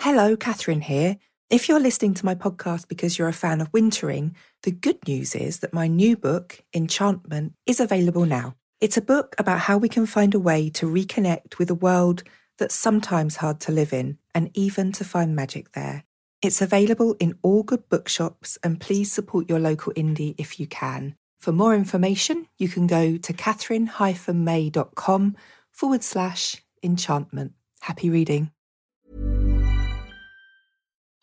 Hello, Katherine here. If you're listening to my podcast because you're a fan of wintering, the good news is that my new book, Enchantment, is available now. It's a book about how we can find a way to reconnect with a world that's sometimes hard to live in and even to find magic there. It's available in all good bookshops and please support your local indie if you can. For more information, you can go to catherine-may.com forward slash enchantment. Happy reading.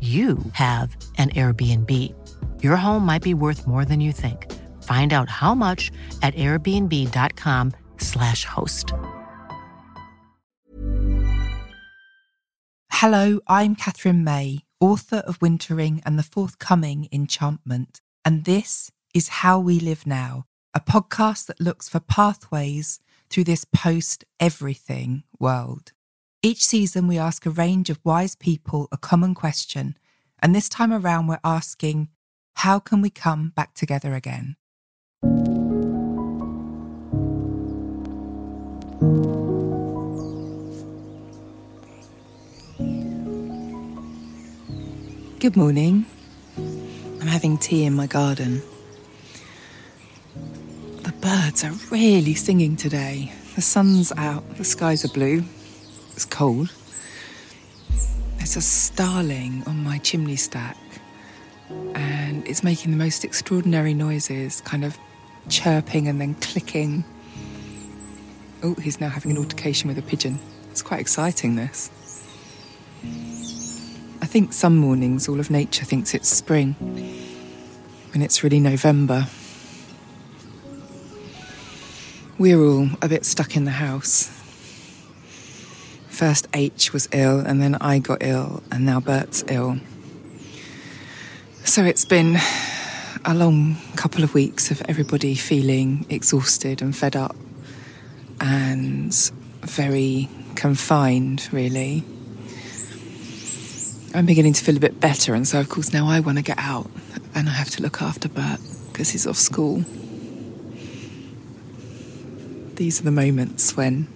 you have an Airbnb. Your home might be worth more than you think. Find out how much at airbnb.com/slash host. Hello, I'm Katherine May, author of Wintering and the forthcoming Enchantment, and this is How We Live Now, a podcast that looks for pathways through this post everything world. Each season, we ask a range of wise people a common question, and this time around, we're asking, how can we come back together again? Good morning. I'm having tea in my garden. The birds are really singing today. The sun's out, the skies are blue, it's cold. There's a starling on my chimney stack, and it's making the most extraordinary noises, kind of chirping and then clicking. Oh, he's now having an altercation with a pigeon. It's quite exciting, this. I think some mornings all of nature thinks it's spring, when it's really November. We're all a bit stuck in the house First H was ill, and then I got ill, and now Bert's ill. So it's been a long couple of weeks of everybody feeling exhausted and fed up and very confined, really. I'm beginning to feel a bit better, and so of course now I want to get out and I have to look after Bert because he's off school. These are the moments when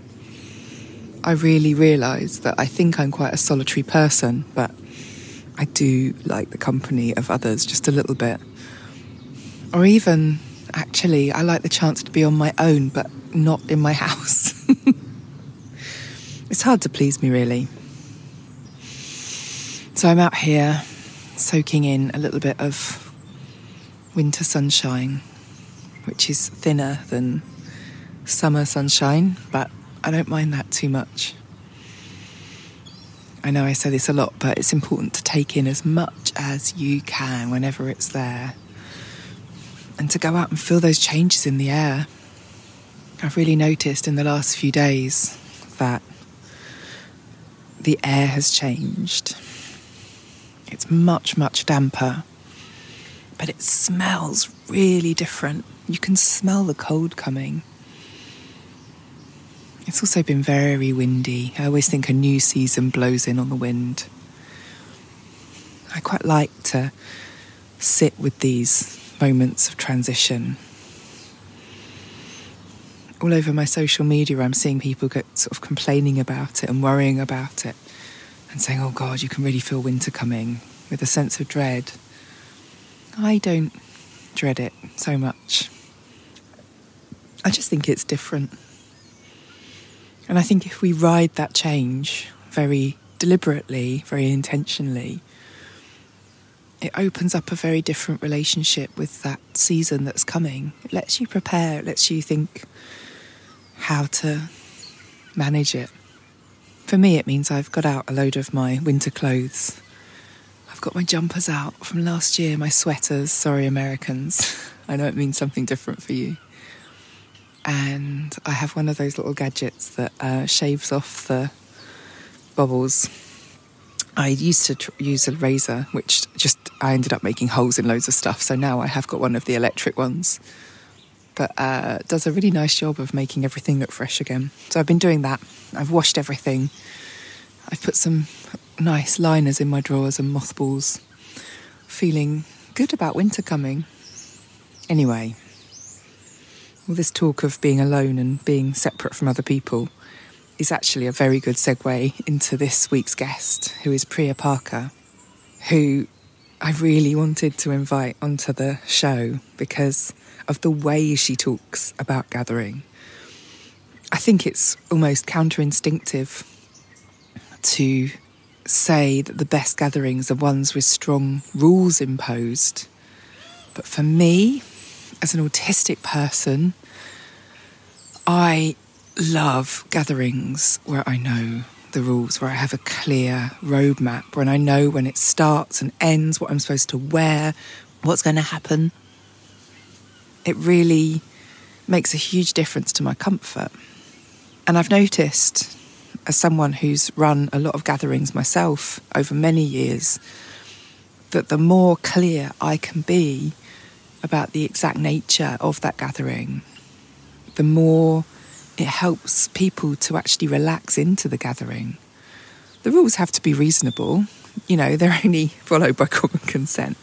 I really realise that I think I'm quite a solitary person, but I do like the company of others just a little bit. Or even, actually, I like the chance to be on my own, but not in my house. it's hard to please me, really. So I'm out here soaking in a little bit of winter sunshine, which is thinner than summer sunshine, but I don't mind that too much. I know I say this a lot, but it's important to take in as much as you can whenever it's there and to go out and feel those changes in the air. I've really noticed in the last few days that the air has changed. It's much, much damper, but it smells really different. You can smell the cold coming. It's also been very windy. I always think a new season blows in on the wind. I quite like to sit with these moments of transition. All over my social media, I'm seeing people get sort of complaining about it and worrying about it. and saying, oh God, you can really feel winter coming with a sense of dread. I don't dread it so much. I just think it's different. And I think if we ride that change very deliberately, very intentionally, it opens up a very different relationship with that season that's coming. It lets you prepare, it lets you think how to manage it. For me, it means I've got out a load of my winter clothes. I've got my jumpers out from last year, my sweaters. Sorry, Americans. I know it means something different for you. And I have one of those little gadgets that uh, shaves off the bubbles. I used to tr- use a razor, which just I ended up making holes in loads of stuff. So now I have got one of the electric ones but uh, does a really nice job of making everything look fresh again. So I've been doing that. I've washed everything. I've put some nice liners in my drawers and mothballs. Feeling good about winter coming. Anyway, all this talk of being alone and being separate from other people is actually a very good segue into this week's guest, who is Priya Parker, who I really wanted to invite onto the show because of the way she talks about gathering. I think it's almost counterinstinctive to say that the best gatherings are ones with strong rules imposed. But for me, as an autistic person, I love gatherings where I know the rules, where I have a clear roadmap, when I know when it starts and ends, what I'm supposed to wear, what's going to happen it really makes a huge difference to my comfort. And I've noticed, as someone who's run a lot of gatherings myself over many years, that the more clear I can be about the exact nature of that gathering, the more it helps people to actually relax into the gathering. The rules have to be reasonable, you know, they're only followed by common consent.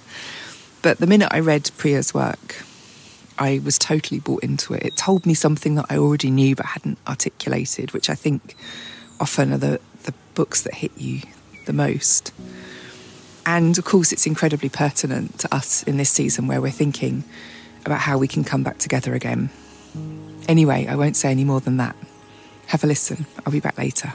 But the minute I read Priya's work, I was totally bought into it. It told me something that I already knew but hadn't articulated, which I think often are the, the books that hit you the most. And of course, it's incredibly pertinent to us in this season where we're thinking about how we can come back together again. Anyway, I won't say any more than that. Have a listen. I'll be back later.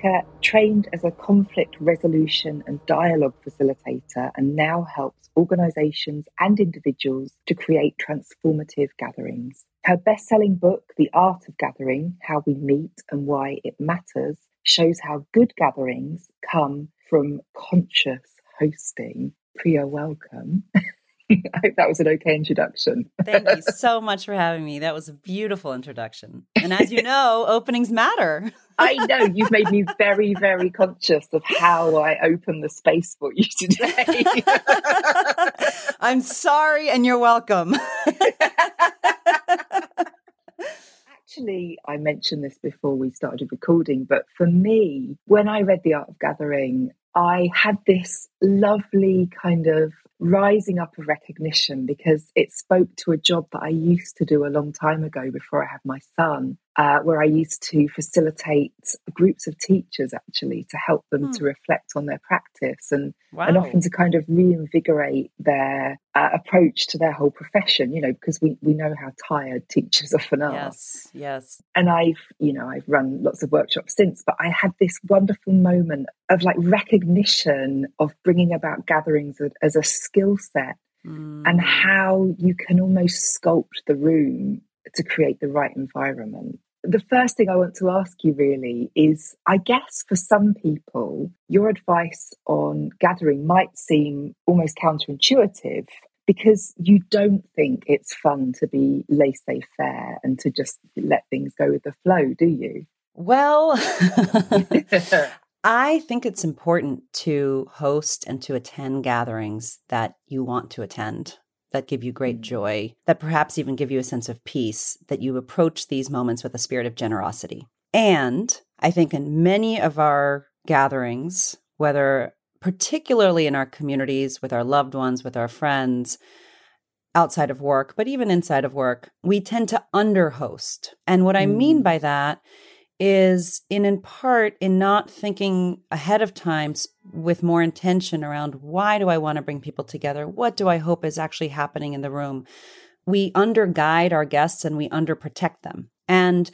Parker trained as a conflict resolution and dialogue facilitator and now helps organizations and individuals to create transformative gatherings. Her best selling book, The Art of Gathering How We Meet and Why It Matters, shows how good gatherings come from conscious hosting. Priya, welcome. I hope that was an okay introduction. Thank you so much for having me. That was a beautiful introduction. And as you know, openings matter. I know you've made me very, very conscious of how I open the space for you today. I'm sorry, and you're welcome. Actually, I mentioned this before we started recording, but for me, when I read The Art of Gathering, I had this lovely kind of rising up of recognition because it spoke to a job that I used to do a long time ago before I had my son, uh, where I used to facilitate groups of teachers actually to help them hmm. to reflect on their practice and wow. and often to kind of reinvigorate their uh, approach to their whole profession. You know, because we we know how tired teachers often are. Yes, yes. And I've you know I've run lots of workshops since, but I had this wonderful moment of like recognition of bringing about gatherings as a skill set mm. and how you can almost sculpt the room to create the right environment. The first thing I want to ask you really is I guess for some people, your advice on gathering might seem almost counterintuitive because you don't think it's fun to be laissez faire and to just let things go with the flow, do you? Well, I think it's important to host and to attend gatherings that you want to attend, that give you great mm. joy, that perhaps even give you a sense of peace, that you approach these moments with a spirit of generosity. And I think in many of our gatherings, whether particularly in our communities with our loved ones, with our friends, outside of work, but even inside of work, we tend to underhost. And what I mean mm. by that is in in part in not thinking ahead of time with more intention around why do I want to bring people together? What do I hope is actually happening in the room? We underguide our guests and we underprotect them. And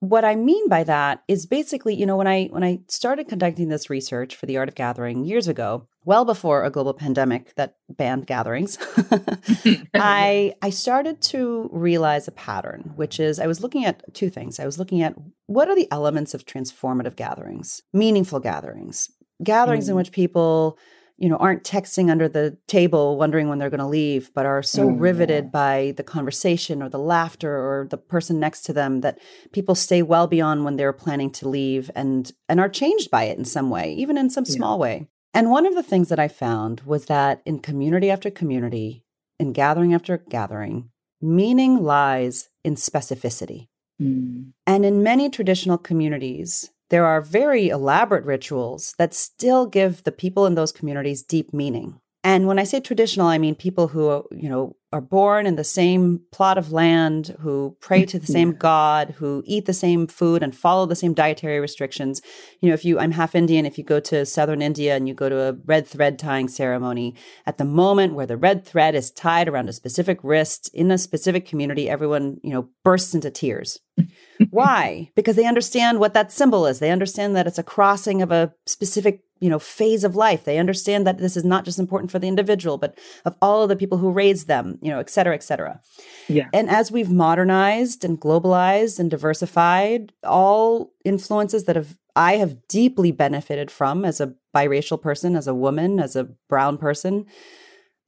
what I mean by that is basically, you know, when I when I started conducting this research for the Art of Gathering years ago, well before a global pandemic that banned gatherings, I I started to realize a pattern, which is I was looking at two things. I was looking at what are the elements of transformative gatherings, meaningful gatherings, gatherings mm. in which people you know, aren't texting under the table wondering when they're going to leave, but are so mm, riveted by the conversation or the laughter or the person next to them that people stay well beyond when they're planning to leave and and are changed by it in some way, even in some yeah. small way. And one of the things that I found was that in community after community, in gathering after gathering, meaning lies in specificity. Mm. And in many traditional communities, there are very elaborate rituals that still give the people in those communities deep meaning. And when I say traditional, I mean people who, you know, are born in the same plot of land, who pray to the mm-hmm. same God, who eat the same food and follow the same dietary restrictions. You know, if you, I'm half Indian, if you go to southern India and you go to a red thread tying ceremony, at the moment where the red thread is tied around a specific wrist in a specific community, everyone, you know, bursts into tears. Why? Because they understand what that symbol is. They understand that it's a crossing of a specific you know phase of life. They understand that this is not just important for the individual but of all of the people who raised them you know et cetera et cetera. Yeah. And as we've modernized and globalized and diversified all influences that have i have deeply benefited from as a biracial person as a woman as a brown person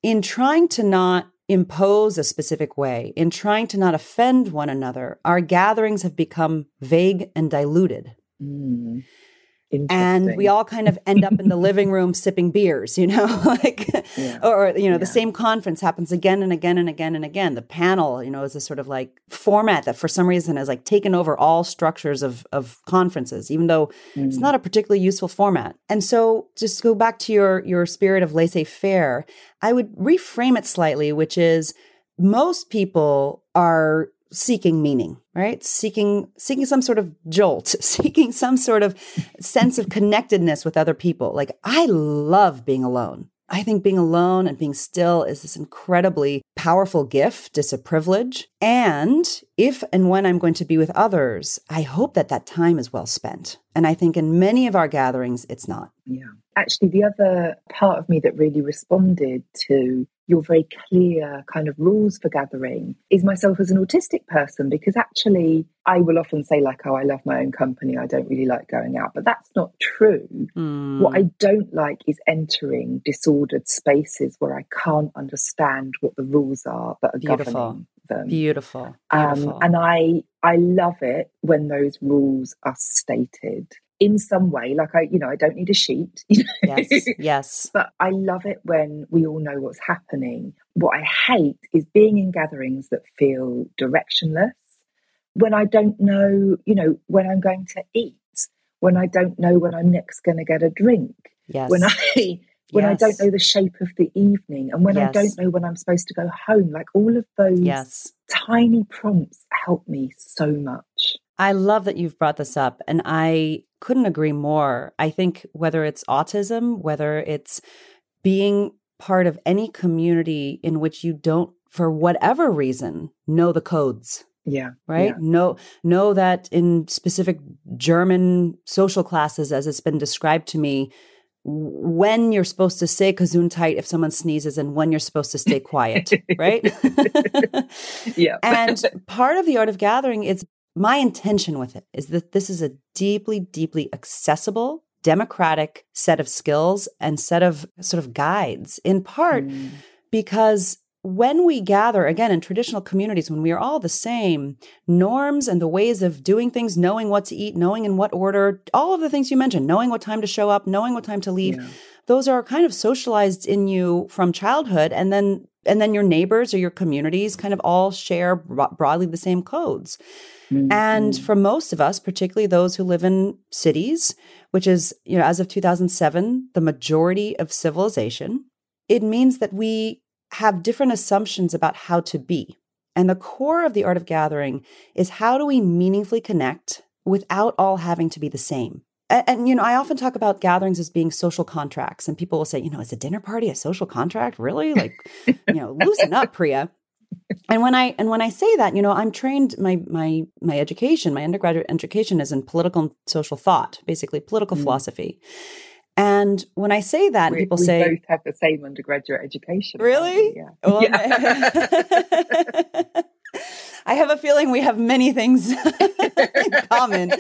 in trying to not impose a specific way in trying to not offend one another our gatherings have become vague and diluted. Mm and we all kind of end up in the living room sipping beers you know like yeah. or you know yeah. the same conference happens again and again and again and again the panel you know is a sort of like format that for some reason has like taken over all structures of of conferences even though mm. it's not a particularly useful format and so just go back to your your spirit of laissez-faire i would reframe it slightly which is most people are seeking meaning right? Seeking seeking some sort of jolt seeking some sort of sense of connectedness with other people. Like i love being alone. I think being alone and being still is this incredibly powerful gift. It's a privilege. And if and when i'm going to be with others i hope that that time is well spent. And i think in many of our gatherings it's not. Yeah. Actually the other part of me that really responded to your very clear kind of rules for gathering is myself as an autistic person because actually I will often say like oh I love my own company. I don't really like going out. But that's not true. Mm. what I don't like is entering disordered spaces where I can't understand what the rules are that are Beautiful. governing them Beautiful. Beautiful. Um, and I I love it when those rules are stated in some way like i you know i don't need a sheet you know? yes yes but i love it when we all know what's happening what i hate is being in gatherings that feel directionless when i don't know you know when i'm going to eat when i don't know when i'm next going to get a drink yes when i when yes. I don't know the shape of the evening and when yes. I don't know when I'm supposed to go home. Like all of those yes. tiny prompts help me so much. I love that you've brought this up. And I couldn't agree more. I think whether it's autism, whether it's being part of any community in which you don't, for whatever reason, know the codes. Yeah. Right? Yeah. Know know that in specific German social classes, as it's been described to me, when you're supposed to say gesundheit if someone sneezes and when you're supposed to stay quiet, right? yeah. and part of the art of gathering is my intention with it is that this is a deeply, deeply accessible, democratic set of skills and set of sort of guides, in part mm. because when we gather again in traditional communities when we are all the same norms and the ways of doing things knowing what to eat knowing in what order all of the things you mentioned knowing what time to show up knowing what time to leave yeah. those are kind of socialized in you from childhood and then and then your neighbors or your communities kind of all share broadly the same codes. Mm-hmm. And for most of us, particularly those who live in cities, which is, you know, as of 2007, the majority of civilization, it means that we have different assumptions about how to be. And the core of the art of gathering is how do we meaningfully connect without all having to be the same? And, and, you know, I often talk about gatherings as being social contracts, and people will say, you know, is a dinner party a social contract? Really? Like, you know, loosen up, Priya. And when I and when I say that, you know, I'm trained. My my my education, my undergraduate education, is in political and social thought, basically political mm. philosophy. And when I say that, we, people we say, both have the same undergraduate education. Really? Yeah. Well, yeah. I have a feeling we have many things in common.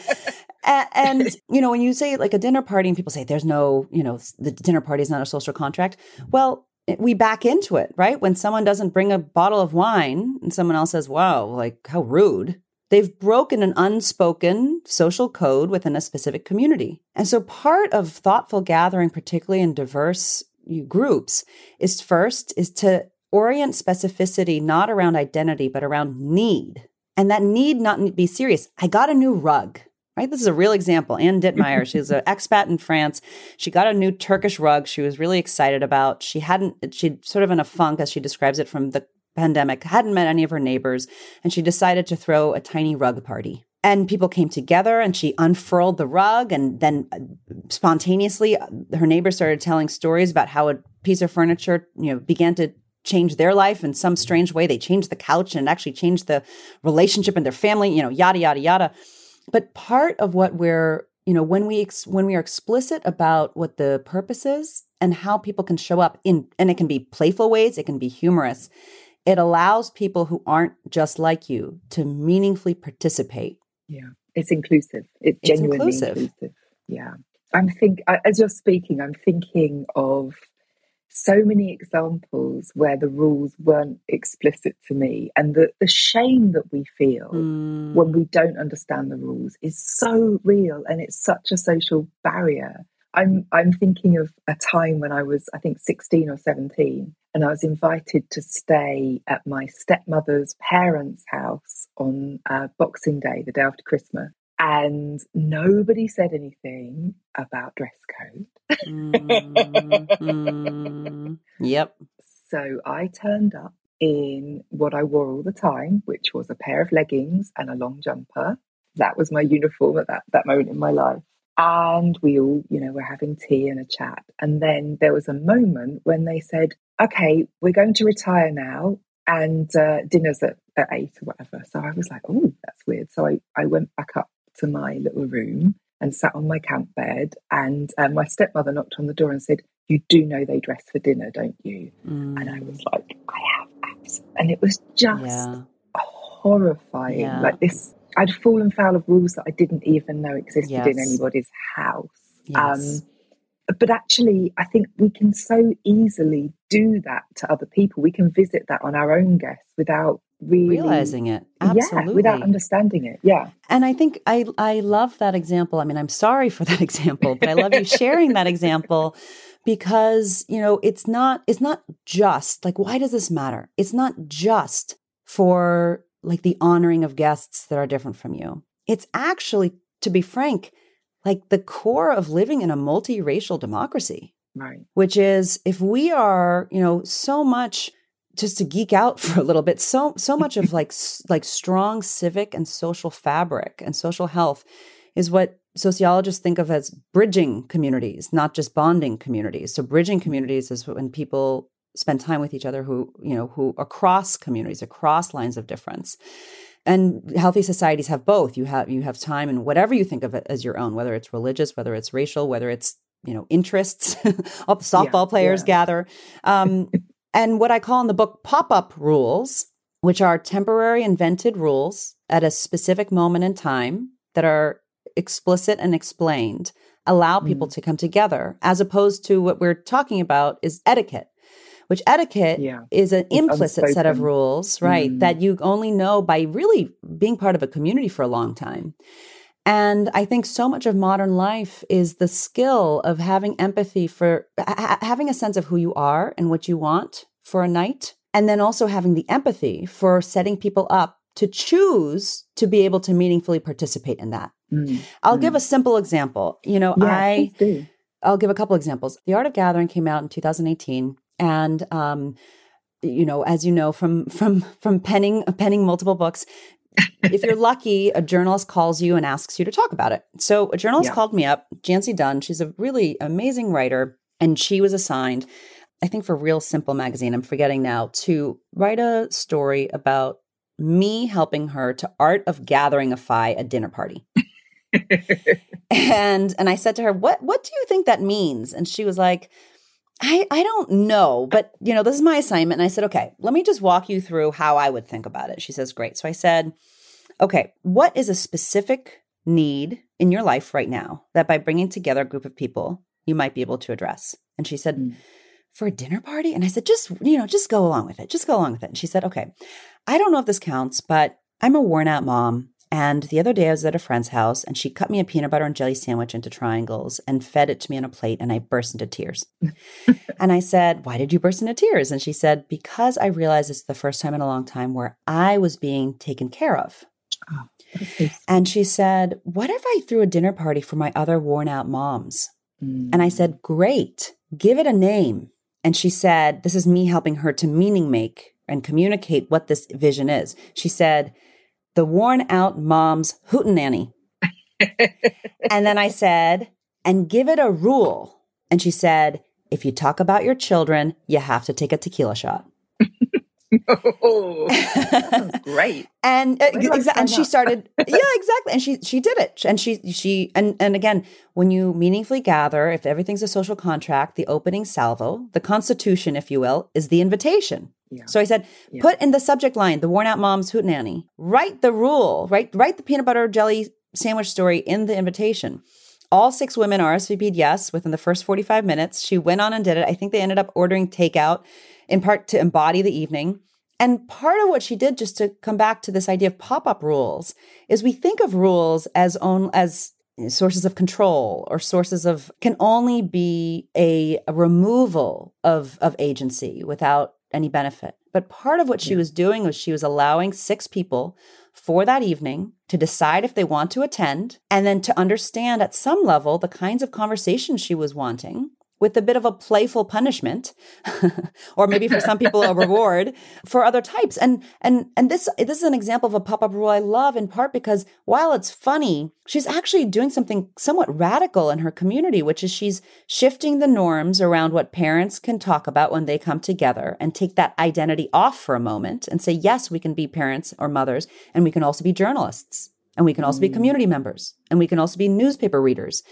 And, and, you know, when you say like a dinner party and people say there's no, you know, the dinner party is not a social contract. Well, we back into it, right? When someone doesn't bring a bottle of wine and someone else says, wow, like how rude. They've broken an unspoken social code within a specific community. And so part of thoughtful gathering, particularly in diverse groups, is first is to orient specificity not around identity, but around need. And that need not be serious. I got a new rug right? This is a real example. Anne Dittmeyer, she's an expat in France. She got a new Turkish rug she was really excited about. She hadn't, she'd sort of in a funk, as she describes it from the pandemic, hadn't met any of her neighbors, and she decided to throw a tiny rug party. And people came together and she unfurled the rug. And then uh, spontaneously, uh, her neighbors started telling stories about how a piece of furniture, you know, began to change their life in some strange way. They changed the couch and actually changed the relationship in their family, you know, yada, yada, yada. But part of what we're, you know, when we ex- when we are explicit about what the purpose is and how people can show up in and it can be playful ways, it can be humorous. It allows people who aren't just like you to meaningfully participate. Yeah. It's inclusive. It's, it's genuinely inclusive. inclusive. Yeah. I'm think as you're speaking, I'm thinking of so many examples where the rules weren't explicit to me and the, the shame that we feel mm. when we don't understand the rules is so real and it's such a social barrier i'm i'm thinking of a time when i was i think 16 or 17 and i was invited to stay at my stepmother's parents house on uh, boxing day the day after christmas and nobody said anything about dress code. mm-hmm. Yep. So I turned up in what I wore all the time, which was a pair of leggings and a long jumper. That was my uniform at that, that moment in my life. And we all, you know, were having tea and a chat. And then there was a moment when they said, okay, we're going to retire now and uh, dinner's at, at eight or whatever. So I was like, oh, that's weird. So I, I went back up to my little room and sat on my camp bed. And um, my stepmother knocked on the door and said, You do know they dress for dinner, don't you? Mm. And I was like, I have abs. And it was just yeah. horrifying. Yeah. Like this, I'd fallen foul of rules that I didn't even know existed yes. in anybody's house. Yes. Um, but actually, I think we can so easily do that to other people. We can visit that on our own guests without really realizing it absolutely yeah, without understanding it yeah and i think i i love that example i mean i'm sorry for that example but i love you sharing that example because you know it's not it's not just like why does this matter it's not just for like the honoring of guests that are different from you. It's actually to be frank like the core of living in a multiracial democracy. Right. Which is if we are you know so much just to geek out for a little bit so so much of like like strong civic and social fabric and social health is what sociologists think of as bridging communities not just bonding communities. So bridging communities is when people spend time with each other who you know who across communities across lines of difference and healthy societies have both you have you have time and whatever you think of it as your own whether it's religious whether it's racial whether it's you know interests all the softball yeah, players yeah. gather um, and what I call in the book pop up rules, which are temporary invented rules at a specific moment in time that are explicit and explained, allow people mm. to come together, as opposed to what we're talking about is etiquette. Which etiquette yeah. is an implicit unspoken. set of rules, right? Mm. That you only know by really being part of a community for a long time. And I think so much of modern life is the skill of having empathy for ha- having a sense of who you are and what you want for a night And then also having the empathy for setting people up to choose to be able to meaningfully participate in that. Mm. I'll mm. give a simple example. You know, yeah, I I'll give a couple examples. The Art of Gathering came out in 2018 and um you know, as you know from from from penning penning multiple books, if you're lucky, a journalist calls you and asks you to talk about it. So a journalist yeah. called me up, Jancee Dunn. She's a really amazing writer, and she was assigned, I think, for Real Simple magazine. I'm forgetting now to write a story about me helping her to art of gathering a fi a dinner party. and and I said to her, "What what do you think that means?" And she was like, I, I don't know, but you know, this is my assignment. And I said, okay, let me just walk you through how I would think about it. She says, great. So I said, okay, what is a specific need in your life right now that by bringing together a group of people, you might be able to address? And she said, mm. for a dinner party? And I said, just, you know, just go along with it. Just go along with it. And she said, okay, I don't know if this counts, but I'm a worn out mom. And the other day I was at a friend's house and she cut me a peanut butter and jelly sandwich into triangles and fed it to me on a plate and I burst into tears. and I said, Why did you burst into tears? And she said, Because I realized it's the first time in a long time where I was being taken care of. Oh, and she said, What if I threw a dinner party for my other worn out moms? Mm. And I said, Great, give it a name. And she said, This is me helping her to meaning make and communicate what this vision is. She said, the worn out mom's hootenanny. and then I said, and give it a rule. And she said, if you talk about your children, you have to take a tequila shot. oh, great. and uh, exa- and she started yeah exactly and she she did it and she she and and again when you meaningfully gather if everything's a social contract the opening salvo the constitution if you will is the invitation yeah. So I said, yeah. put in the subject line, the worn out mom's hootenanny. Write the rule, write, write the peanut butter jelly sandwich story in the invitation. All six women RSVP'd yes within the first 45 minutes. She went on and did it. I think they ended up ordering takeout in part to embody the evening. And part of what she did, just to come back to this idea of pop-up rules, is we think of rules as own as sources of control or sources of can only be a, a removal of of agency without any benefit. But part of what she yeah. was doing was she was allowing six people for that evening to decide if they want to attend and then to understand at some level the kinds of conversations she was wanting with a bit of a playful punishment or maybe for some people a reward for other types and and and this this is an example of a pop-up rule i love in part because while it's funny she's actually doing something somewhat radical in her community which is she's shifting the norms around what parents can talk about when they come together and take that identity off for a moment and say yes we can be parents or mothers and we can also be journalists and we can also be mm. community members and we can also be newspaper readers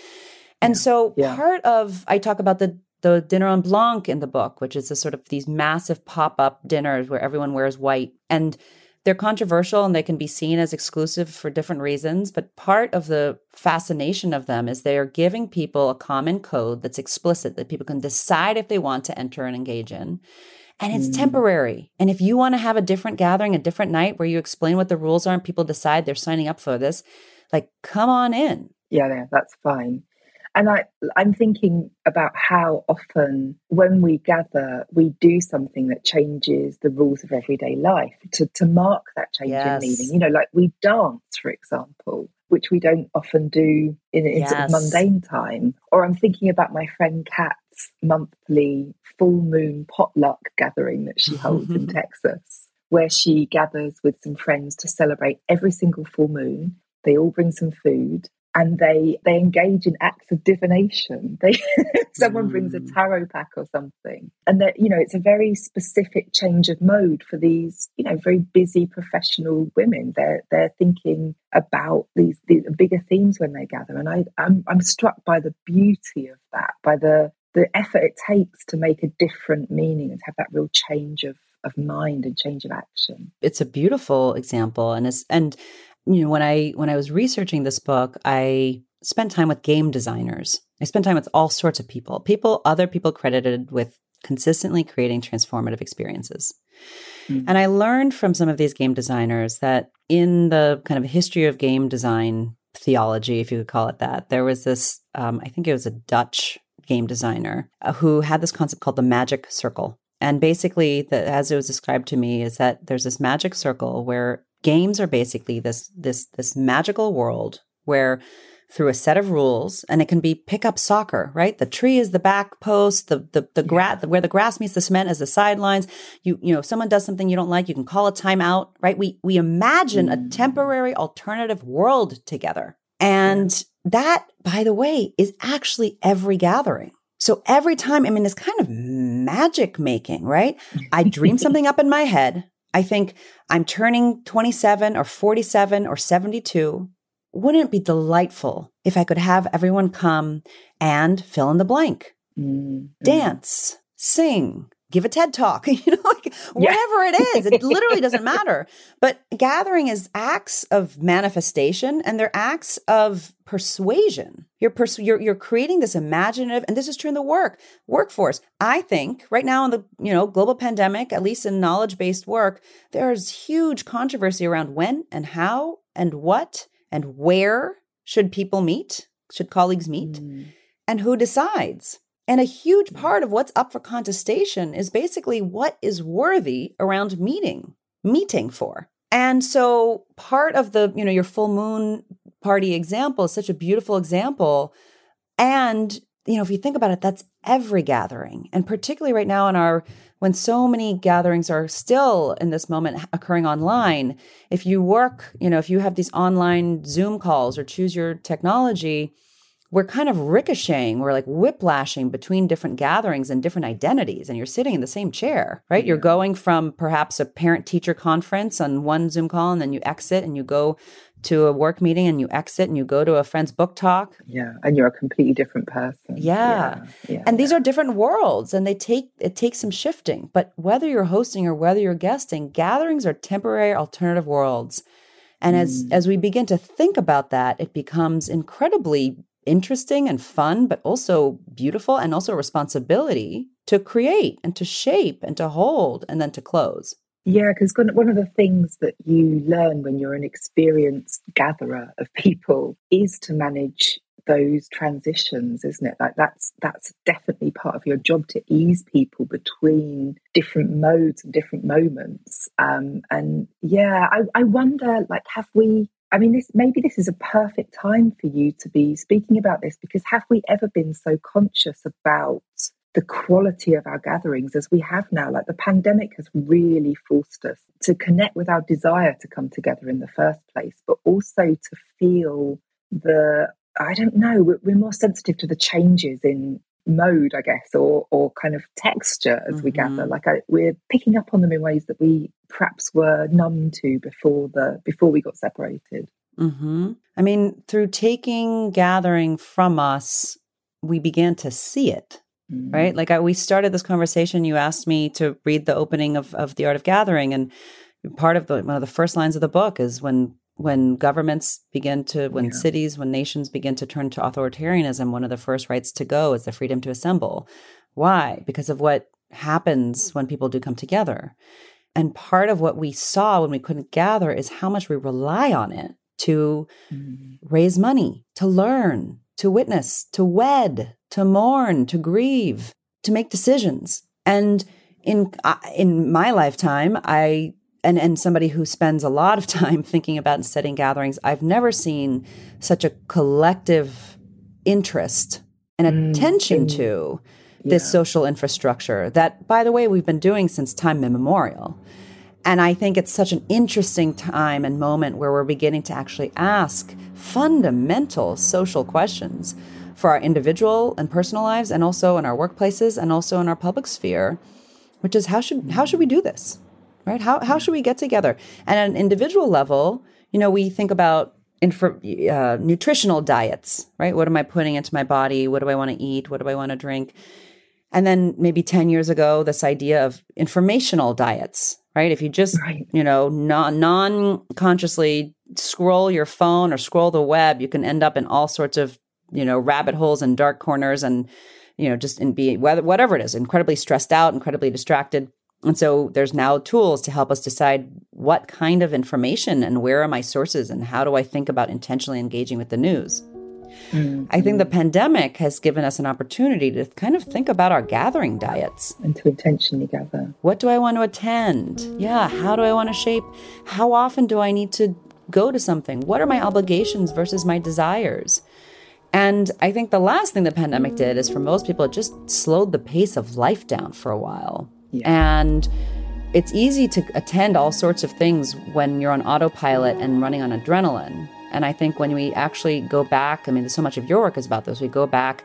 and so yeah. part of I talk about the the dinner en blanc in the book, which is a sort of these massive pop-up dinners where everyone wears white and they're controversial and they can be seen as exclusive for different reasons, but part of the fascination of them is they are giving people a common code that's explicit that people can decide if they want to enter and engage in. And it's mm. temporary. And if you want to have a different gathering, a different night where you explain what the rules are and people decide they're signing up for this, like come on in. Yeah, yeah that's fine. And I, I'm thinking about how often when we gather, we do something that changes the rules of everyday life to, to mark that change yes. in meaning. You know, like we dance, for example, which we don't often do in, in yes. sort of mundane time. Or I'm thinking about my friend Kat's monthly full moon potluck gathering that she holds in Texas, where she gathers with some friends to celebrate every single full moon. They all bring some food and they they engage in acts of divination they someone mm. brings a mm. tarot pack or something and that you know it's a very specific change of mode for these you know very busy professional women they're they're thinking about these, these bigger themes when they gather and i I'm, I'm struck by the beauty of that by the the effort it takes to make a different meaning and have that real change of of mind and change of action. It's a beautiful example and it's and you know when i when i was researching this book i spent time with game designers. I spent time with all sorts of people people other people credited with consistently creating transformative experiences. Mm-hmm. and i learned from some of these game designers that in the kind of history of game design theology if you could call it that there was this um, i think it was a dutch game designer uh, who had this concept called the magic circle. And basically, the, as it was described to me, is that there's this magic circle where games are basically this this this magical world where through a set of rules and it can be pick up soccer right? The tree is the back post the the, the grass where the grass meets the cement is the sidelines. You you know if someone does something you don't like you can call a timeout right? We we imagine mm. a temporary alternative world together. And that by the way is actually every gathering. So every time i mean it's kind of magic making right? I dream something up in my head I think I'm turning 27 or 47 or 72. Wouldn't it be delightful if I could have everyone come and fill in the blank? Mm-hmm. Dance, sing, give a TED talk, you know, like whatever it is. It literally doesn't matter. But gathering is acts of manifestation and they're acts of persuasion. You're, pers- you're you're creating this imaginative, and this is true in the work workforce. I think right now in the you know global pandemic, at least in knowledge based work, there's huge controversy around when and how and what and where should people meet, should colleagues meet, mm. and who decides. And a huge part of what's up for contestation is basically what is worthy around meeting, meeting for. And so part of the, you know, your full moon party example is such a beautiful example. And, you know, if you think about it, that's every gathering. And particularly right now in our, when so many gatherings are still in this moment occurring online, if you work, you know, if you have these online Zoom calls or choose your technology, we're kind of ricocheting, we're like whiplashing between different gatherings and different identities. And you're sitting in the same chair, right? Yeah. You're going from perhaps a parent teacher conference on one Zoom call, and then you exit and you go to a work meeting and you exit and you go to a friend's book talk. Yeah. And you're a completely different person. Yeah. yeah. yeah and these are different worlds and they take, it takes some shifting. But whether you're hosting or whether you're guesting, gatherings are temporary alternative worlds. And mm. as, as we begin to think about that, it becomes incredibly interesting and fun, but also beautiful and also responsibility to create and to shape and to hold and then to close. Yeah, because one of the things that you learn when you're an experienced gatherer of people is to manage those transitions isn't it like that's that's definitely part of your job to ease people between different modes and different moments um and yeah i i wonder like have we I mean, this maybe this is a perfect time for you to be speaking about this because have we ever been so conscious about the quality of our gatherings as we have now? Like the pandemic has really forced us to connect with our desire to come together in the first place, but also to feel the I don't know, we're, more sensitive to the changes in mode, I guess, or or kind of texture as mm-hmm. we gather. Mm-hmm. Like I, we're picking up on them in ways that we perhaps were numb to before the before we got separated. Mm-hmm. I mean, through taking gathering from us, we began to see it. Mm-hmm. Right, like I, we started this conversation. You asked me to read the opening of of the Art of Gathering, and part of the one of the first lines of the book is when when governments begin to, when yeah. cities, when nations begin to turn to authoritarianism, one of the first rights to go is the freedom to assemble. Why? Because of what happens when people do come together. And part of what we saw when we couldn't gather is how much we rely on it to mm. raise money, to learn, to witness, to wed, to mourn, to grieve, to make decisions. And in uh, in my lifetime, I and and somebody who spends a lot of time thinking about and setting gatherings, I've never seen such a collective interest and mm, attention mm, to this yeah. social infrastructure that, by the way, we've been doing since time immemorial. And I think it's such an interesting time and moment where we're beginning to actually ask fundamental social questions for our individual and personal lives and also in our workplaces and also in our public sphere, which is how should how should we do this? Right? How, how should we get together? And at an individual level, you know, we think about infor, uh, nutritional diets, right? What am I putting into my body? What do I want to eat? What do I want to drink? And then maybe 10 years ago, this idea of informational diets, right? If you just, right. you know, non consciously scroll your phone or scroll the web, you can end up in all sorts of, you know, rabbit holes and dark corners and, you know, just and be whatever it is, incredibly stressed out, incredibly distracted. And so there's now tools to help us decide what kind of information and where are my sources and how do I think about intentionally engaging with the news. Mm-hmm. I think the pandemic has given us an opportunity to kind of think about our gathering diets and to intentionally gather. What do I want to attend? Yeah, how do I want to shape? How often do I need to go to something? What are my obligations versus my desires? And I think the last thing the pandemic did is for most people, it just slowed the pace of life down for a while. Yeah. And it's easy to attend all sorts of things when you're on autopilot and running on adrenaline. And I think when we actually go back, I mean, so much of your work is about this, we go back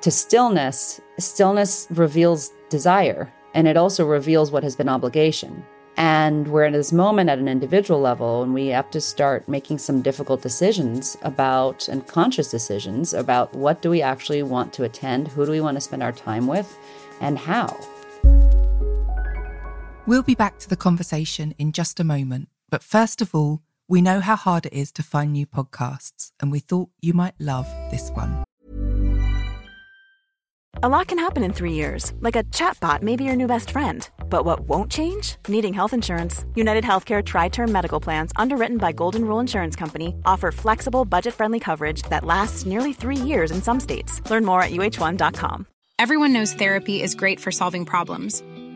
to stillness, stillness reveals desire and it also reveals what has been obligation. And we're in this moment at an individual level, and we have to start making some difficult decisions about, and conscious decisions about what do we actually want to attend, who do we want to spend our time with, and how. We'll be back to the conversation in just a moment. But first of all, we know how hard it is to find new podcasts, and we thought you might love this one. A lot can happen in three years, like a chatbot may be your new best friend. But what won't change? Needing health insurance. United Healthcare TriTerm Medical Plans, underwritten by Golden Rule Insurance Company, offer flexible, budget friendly coverage that lasts nearly three years in some states. Learn more at uh1.com. Everyone knows therapy is great for solving problems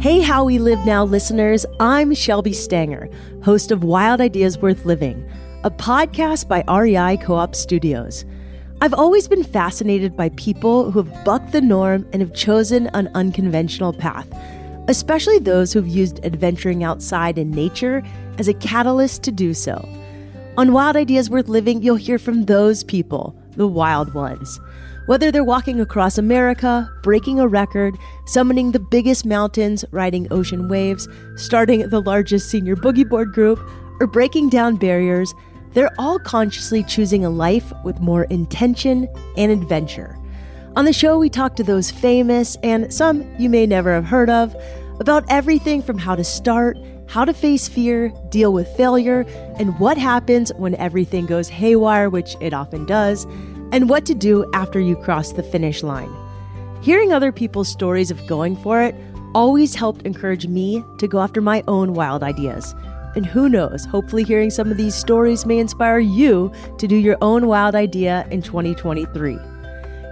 Hey, How We Live Now listeners, I'm Shelby Stanger, host of Wild Ideas Worth Living, a podcast by REI Co op Studios. I've always been fascinated by people who have bucked the norm and have chosen an unconventional path, especially those who've used adventuring outside in nature as a catalyst to do so. On Wild Ideas Worth Living, you'll hear from those people, the wild ones. Whether they're walking across America, breaking a record, summoning the biggest mountains, riding ocean waves, starting the largest senior boogie board group, or breaking down barriers, they're all consciously choosing a life with more intention and adventure. On the show, we talk to those famous and some you may never have heard of about everything from how to start, how to face fear, deal with failure, and what happens when everything goes haywire, which it often does and what to do after you cross the finish line. Hearing other people's stories of going for it always helped encourage me to go after my own wild ideas. And who knows, hopefully, hearing some of these stories may inspire you to do your own wild idea in 2023.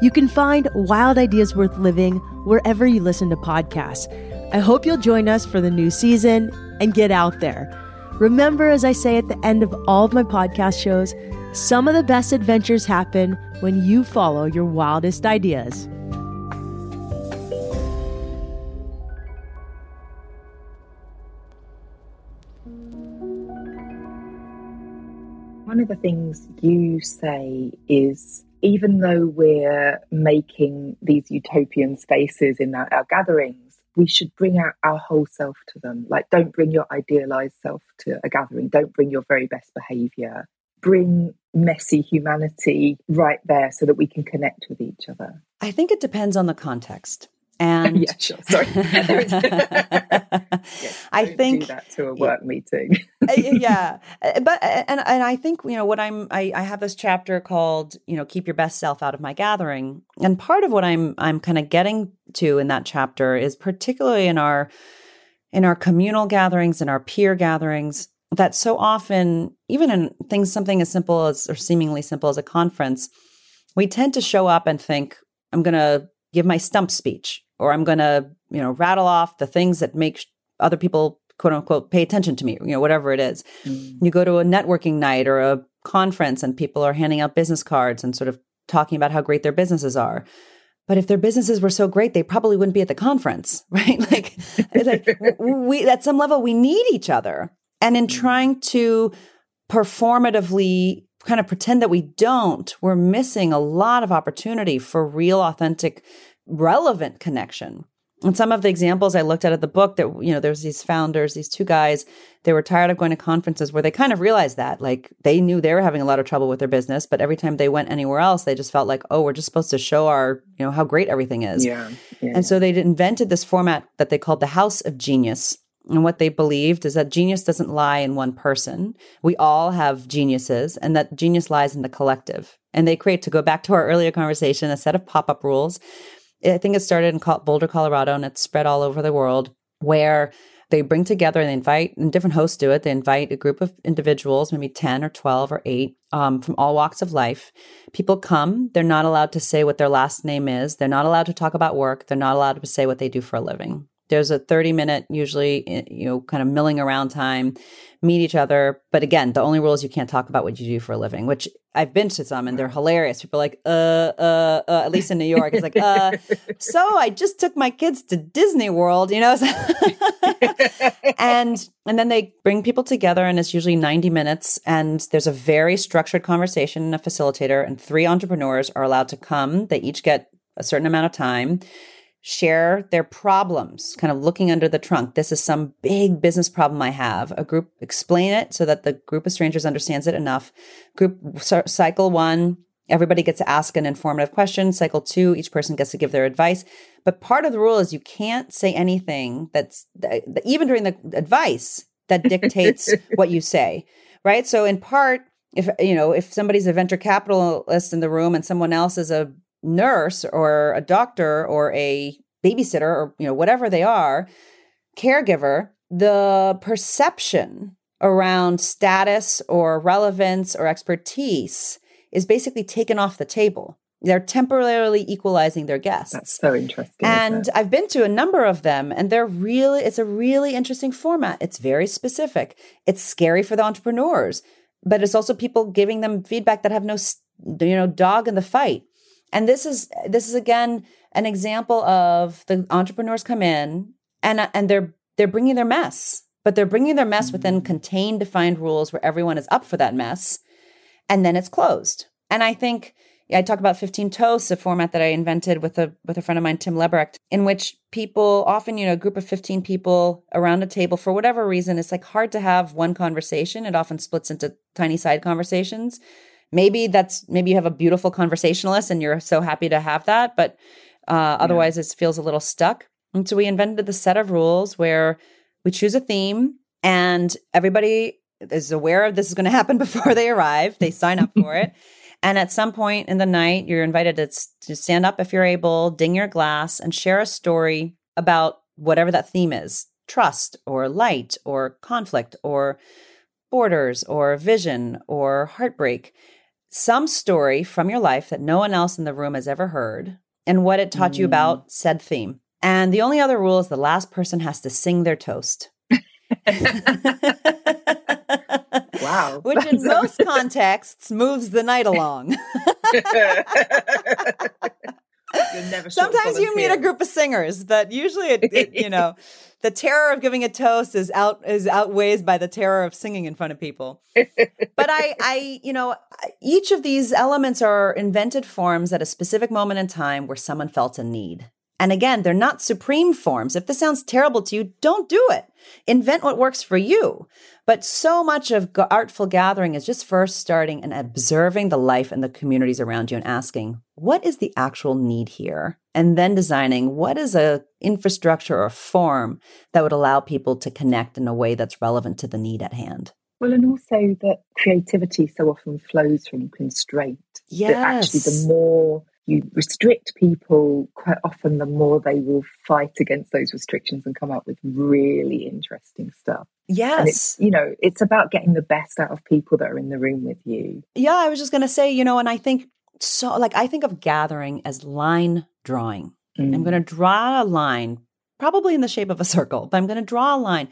You can find Wild Ideas Worth Living wherever you listen to podcasts. I hope you'll join us for the new season and get out there. Remember, as I say at the end of all of my podcast shows, some of the best adventures happen when you follow your wildest ideas. One of the things you say is even though we're making these utopian spaces in our, our gatherings, we should bring out our whole self to them. Like, don't bring your idealized self to a gathering, don't bring your very best behavior bring messy humanity right there so that we can connect with each other? I think it depends on the context. And yeah, sure. Sorry. yes, I think that to a work yeah. meeting. Uh, yeah, uh, but uh, and and I think you know what I'm. I, I have this chapter called you know keep your best self out of my gathering, and part of what I'm I'm kind of getting to in that chapter is particularly in our in our communal gatherings and our peer gatherings that so often, even in things, something as simple as or seemingly simple as a conference, we tend to show up and think, I'm going to give my stump speech or I'm going to, you know, rattle off the things that make other people, quote unquote, pay attention to me, you know, whatever it is. Mm. You go to a networking night or a conference and people are handing out business cards and sort of talking about how great their businesses are. But if their businesses were so great, they probably wouldn't be at the conference, right? Like, like we at some level we need each other. And in mm-hmm. trying to performatively kind of pretend that we don't, we're missing a lot of opportunity for real, authentic, relevant connection. And some of the examples I looked at at the book that, you know, there's these founders, these two guys, they were tired of going to conferences where they kind of realized that. Like they knew they were having a lot of trouble with their business, but every time they went anywhere else, they just felt like, oh, we're just supposed to show our, you know, how great everything is. Yeah. yeah. And so they invented this format that they called the House of Genius. And what they believed is that genius doesn't lie in one person. We all have geniuses, and that genius lies in the collective. And they create, to go back to our earlier conversation, a set of pop up rules I think it started in Boulder, Colorado, and it's spread all over the world where they bring together and they invite, and different hosts do it. They invite a group of individuals, maybe 10 or 12 or 8 um, from all walks of life. People come. They're not allowed to say what their last name is. They're not allowed to talk about work. They're not allowed to say what they do for a living. There's a 30 minute, usually, you know, kind of milling around time, meet each other. But again, the only rule is you can't talk about what you do for a living, which I've been to some and they're hilarious. People are like, uh, uh, uh, at least in New York, it's like, uh, so I just took my kids to Disney World, you know? and, and then they bring people together and it's usually 90 minutes and there's a very structured conversation and a facilitator and three entrepreneurs are allowed to come. They each get a certain amount of time share their problems, kind of looking under the trunk. This is some big business problem I have. A group explain it so that the group of strangers understands it enough. Group cycle one, everybody gets to ask an informative question. Cycle two, each person gets to give their advice. But part of the rule is you can't say anything that's even during the advice that dictates what you say, right? So in part, if you know, if somebody's a venture capitalist in the room and someone else is a nurse or a doctor or a babysitter or you know whatever they are caregiver the perception around status or relevance or expertise is basically taken off the table. They're temporarily equalizing their guests. that's so interesting and i've been to a number of them and they're really it's a really interesting format. It's very specific. It's scary for the entrepreneurs but it's also people giving them feedback that have no you know dog in the fight and this is this is again an example of the entrepreneurs come in and and they're they're bringing their mess, but they're bringing their mess within mm. contained defined rules where everyone is up for that mess, and then it's closed. And I think I talk about 15 toasts, a format that I invented with a with a friend of mine, Tim Leberecht, in which people often, you know, a group of 15 people around a table for whatever reason, it's like hard to have one conversation. It often splits into tiny side conversations maybe that's maybe you have a beautiful conversationalist and you're so happy to have that but uh, otherwise yeah. it feels a little stuck. And so we invented the set of rules where we choose a theme and everybody is aware of this is going to happen before they arrive. They sign up for it. And at some point in the night you're invited to, to stand up if you're able ding your glass and share a story about whatever that theme is. Trust or light or conflict or borders or vision or heartbreak some story from your life that no one else in the room has ever heard and what it taught mm. you about said theme. And the only other rule is the last person has to sing their toast. wow. Which in most contexts moves the night along. Sometimes you meet a group of singers, but usually it, it you know, the terror of giving a toast is out is outweighs by the terror of singing in front of people. but I I you know, each of these elements are invented forms at a specific moment in time where someone felt a need. And again, they're not supreme forms. If this sounds terrible to you, don't do it. Invent what works for you. But so much of artful gathering is just first starting and observing the life and the communities around you and asking, what is the actual need here? And then designing what is a infrastructure or form that would allow people to connect in a way that's relevant to the need at hand. Well, and also that creativity so often flows from constraint. Yes. That actually, the more you restrict people, quite often the more they will fight against those restrictions and come up with really interesting stuff. Yes. And it's, you know, it's about getting the best out of people that are in the room with you. Yeah, I was just going to say, you know, and I think so, like, I think of gathering as line drawing. Mm. I'm going to draw a line, probably in the shape of a circle, but I'm going to draw a line.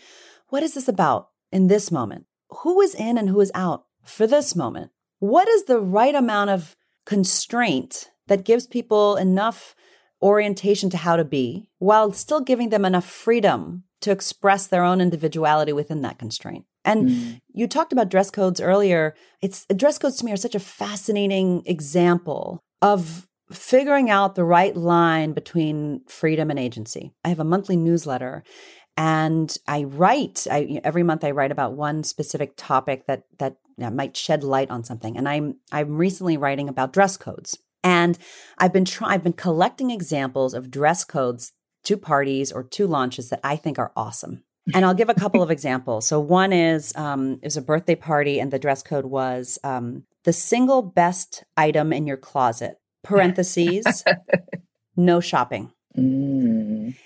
What is this about in this moment? Who is in and who is out for this moment? What is the right amount of constraint that gives people enough orientation to how to be while still giving them enough freedom to express their own individuality within that constraint. And mm. you talked about dress codes earlier. It's dress codes to me are such a fascinating example of figuring out the right line between freedom and agency. I have a monthly newsletter and I write I, every month I write about one specific topic that that might shed light on something and I'm I'm recently writing about dress codes. And I've been trying I've been collecting examples of dress codes to parties or two launches that I think are awesome. And I'll give a couple of examples. So one is um, it was a birthday party, and the dress code was um, the single best item in your closet. Parentheses, no shopping. Mm.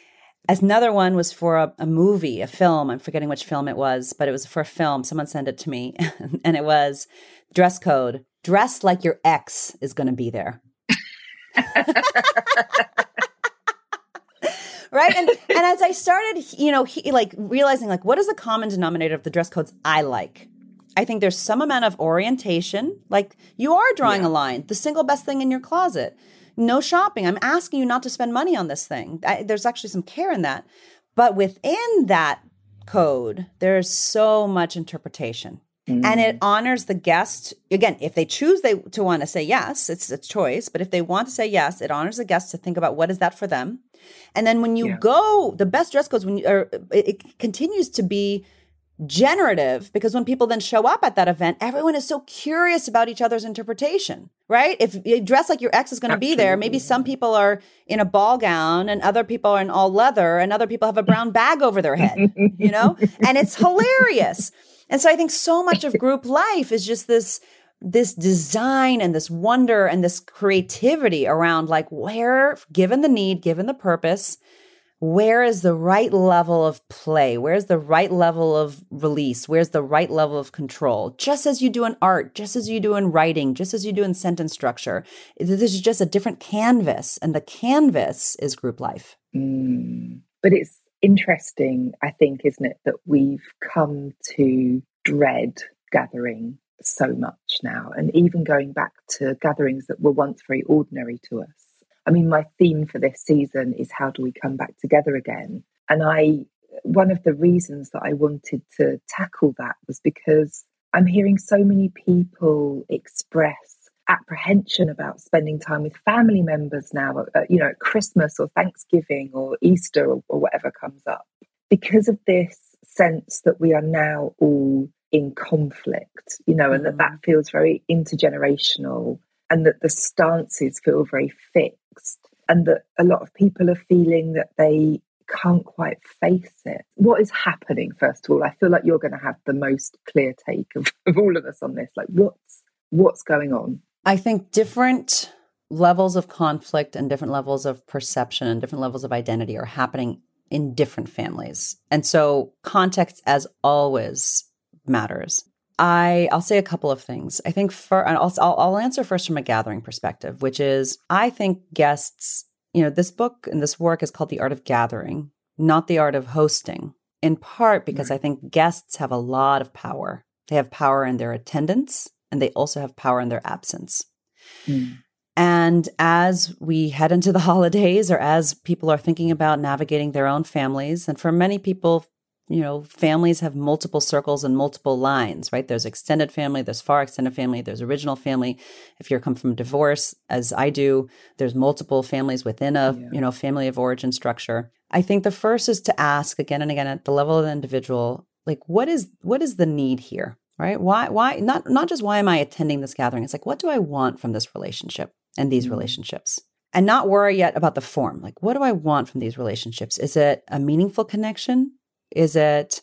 As another one was for a, a, movie, a film. I'm forgetting which film it was, but it was for a film. Someone sent it to me, and it was dress code: dress like your ex is going to be there. Right and and as i started you know he, like realizing like what is the common denominator of the dress codes i like i think there's some amount of orientation like you are drawing yeah. a line the single best thing in your closet no shopping i'm asking you not to spend money on this thing I, there's actually some care in that but within that code there's so much interpretation Mm. And it honors the guest. Again, if they choose they to want to say yes, it's a choice. But if they want to say yes, it honors the guest to think about what is that for them. And then when you yeah. go, the best dress codes when you or it, it continues to be generative because when people then show up at that event, everyone is so curious about each other's interpretation, right? If you dress like your ex is going to be there, maybe some people are in a ball gown and other people are in all leather and other people have a brown bag over their head, you know? And it's hilarious. And so I think so much of group life is just this this design and this wonder and this creativity around like where given the need, given the purpose, where is the right level of play? Where's the right level of release? Where's the right level of control? Just as you do in art, just as you do in writing, just as you do in sentence structure. This is just a different canvas, and the canvas is group life. Mm, but it's interesting, I think, isn't it, that we've come to dread gathering so much now, and even going back to gatherings that were once very ordinary to us. I mean, my theme for this season is how do we come back together again? And I, one of the reasons that I wanted to tackle that was because I'm hearing so many people express apprehension about spending time with family members now, uh, you know, at Christmas or Thanksgiving or Easter or, or whatever comes up, because of this sense that we are now all in conflict, you know, and that that mm. feels very intergenerational and that the stances feel very fixed and that a lot of people are feeling that they can't quite face it. What is happening, first of all? I feel like you're going to have the most clear take of, of all of us on this. Like, what's what's going on? I think different levels of conflict and different levels of perception and different levels of identity are happening in different families. And so context as always matters. I I'll say a couple of things. I think for I'll, I'll I'll answer first from a gathering perspective, which is I think guests, you know, this book and this work is called The Art of Gathering, not the art of hosting. In part because right. I think guests have a lot of power. They have power in their attendance and they also have power in their absence. Mm. And as we head into the holidays or as people are thinking about navigating their own families, and for many people, you know, families have multiple circles and multiple lines, right? There's extended family, there's far extended family, there's original family. If you're come from divorce, as I do, there's multiple families within a, yeah. you know, family of origin structure. I think the first is to ask again and again at the level of the individual, like what is what is the need here? right why why not not just why am i attending this gathering it's like what do i want from this relationship and these mm-hmm. relationships and not worry yet about the form like what do i want from these relationships is it a meaningful connection is it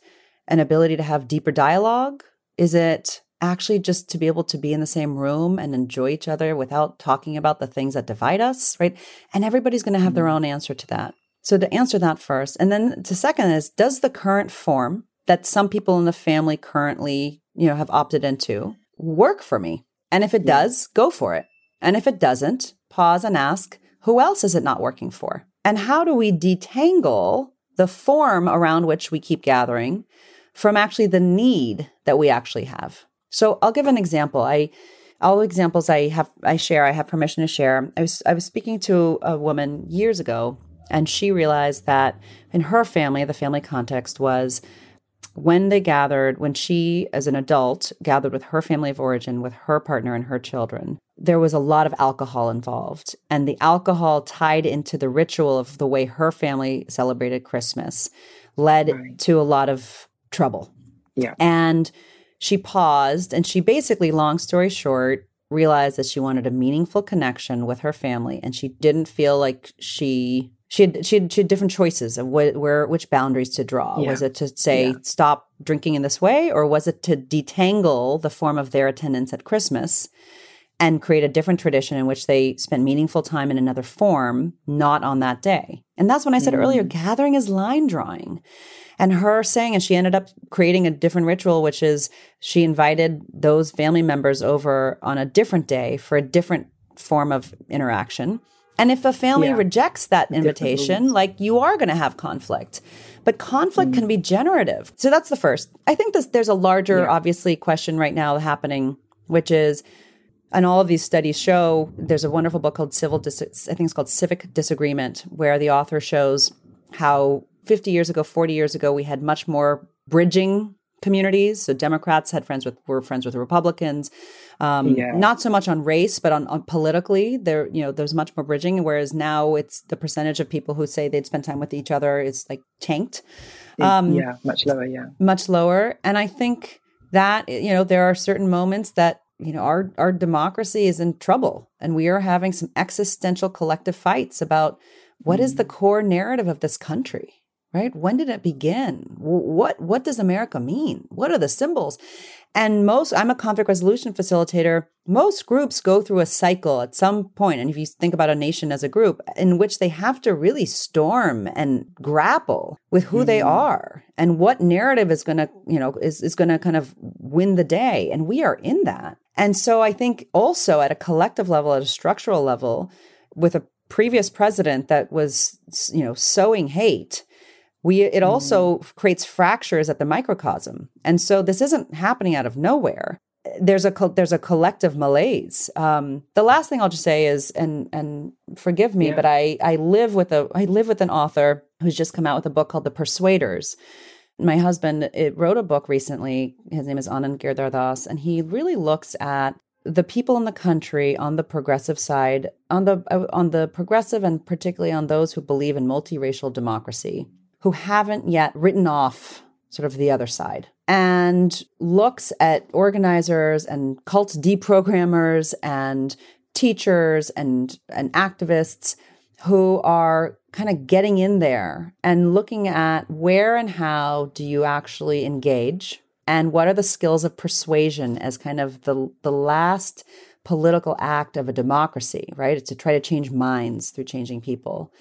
an ability to have deeper dialogue is it actually just to be able to be in the same room and enjoy each other without talking about the things that divide us right and everybody's going to have mm-hmm. their own answer to that so to answer that first and then the second is does the current form that some people in the family currently you know, have opted into work for me? And if it yeah. does, go for it. And if it doesn't, pause and ask, who else is it not working for? And how do we detangle the form around which we keep gathering from actually the need that we actually have? So I'll give an example. I all examples I have I share, I have permission to share. I was I was speaking to a woman years ago and she realized that in her family, the family context was when they gathered, when she, as an adult, gathered with her family of origin, with her partner and her children, there was a lot of alcohol involved. And the alcohol tied into the ritual of the way her family celebrated Christmas led right. to a lot of trouble. Yeah. And she paused and she basically, long story short, realized that she wanted a meaningful connection with her family and she didn't feel like she she had she had, she had different choices of what, where which boundaries to draw. Yeah. Was it to say yeah. stop drinking in this way, or was it to detangle the form of their attendance at Christmas and create a different tradition in which they spent meaningful time in another form, not on that day? And that's when I said mm. earlier, gathering is line drawing. And her saying, and she ended up creating a different ritual, which is she invited those family members over on a different day for a different form of interaction. And if a family yeah. rejects that invitation, like you are going to have conflict. But conflict mm. can be generative. So that's the first. I think this, there's a larger, yeah. obviously, question right now happening, which is, and all of these studies show there's a wonderful book called Civil, Dis- I think it's called Civic Disagreement, where the author shows how 50 years ago, 40 years ago, we had much more bridging communities. So Democrats had friends with were friends with Republicans. Um, yeah. Not so much on race, but on, on, politically, there you know there's much more bridging. Whereas now it's the percentage of people who say they'd spend time with each other is like tanked. Um, yeah, much lower. Yeah, much lower. And I think that you know there are certain moments that you know our our democracy is in trouble, and we are having some existential collective fights about what mm. is the mm. core narrative of this country right? When did it begin? What what does america mean? What are the symbols? And most i'm a conflict resolution facilitator. Most groups go through a cycle at some point and if you think about a nation as a group in which they have to really storm and grapple with who mm-hmm. they are and what narrative is going to you know is, is going to kind of win the day and we are in that. And so i think also at a collective level at a structural level with a previous president that was you know sowing hate we it mm. also creates fractures at the microcosm. And so this isn't happening out of nowhere. There's a there's a collective malaise. Um, the last thing i'll just say is and and forgive me yeah. but i i live with a i live with an author who's just come out with a book called the persuaders. My husband it wrote a book recently. His name is anand giridharadas and he really looks at the people in the country on the progressive side on the on the progressive and particularly on those who believe in multiracial democracy who haven't yet written off sort of the other side and looks at organizers and cult deprogrammers and teachers and, and activists who are kind of getting in there and looking at where and how do you actually engage and what are the skills of persuasion as kind of the the last political act of a democracy right? It's to try to change minds through changing people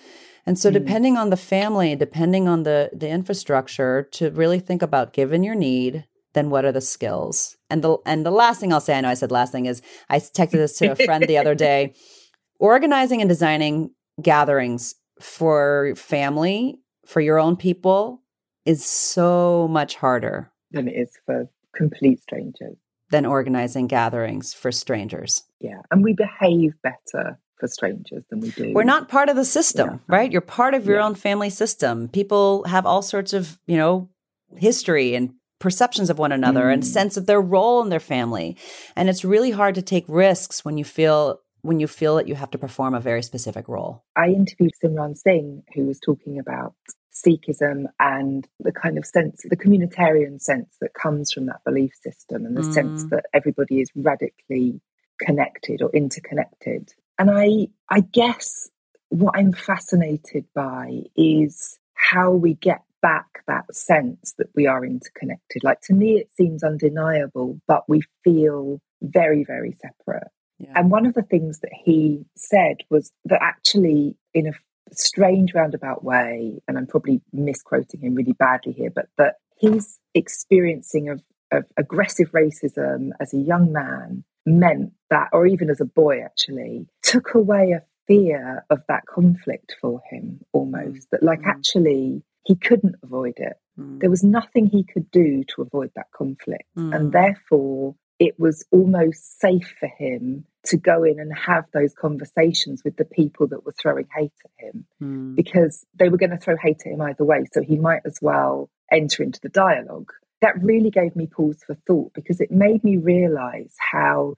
and so, mm. depending on the family, depending on the the infrastructure, to really think about given your need, then what are the skills? And the and the last thing I'll say, I know I said last thing is I texted this to a friend the other day. Organizing and designing gatherings for family, for your own people, is so much harder than it is for complete strangers. Than organizing gatherings for strangers. Yeah, and we behave better for strangers than we do. We're not part of the system, yeah. right? You're part of your yeah. own family system. People have all sorts of, you know, history and perceptions of one another mm. and sense of their role in their family. And it's really hard to take risks when you feel when you feel that you have to perform a very specific role. I interviewed Simran Singh who was talking about Sikhism and the kind of sense, the communitarian sense that comes from that belief system and the mm. sense that everybody is radically connected or interconnected. And I, I guess what I'm fascinated by is how we get back that sense that we are interconnected. Like to me, it seems undeniable, but we feel very, very separate. Yeah. And one of the things that he said was that actually, in a strange roundabout way, and I'm probably misquoting him really badly here, but that his experiencing of, of aggressive racism as a young man meant that, or even as a boy actually, took away a fear of that conflict for him almost. Mm. That, like, mm. actually, he couldn't avoid it. Mm. There was nothing he could do to avoid that conflict. And mm. therefore, it was almost safe for him to go in and have those conversations with the people that were throwing hate at him mm. because they were going to throw hate at him either way. So he might as well enter into the dialogue. That really gave me pause for thought because it made me realize how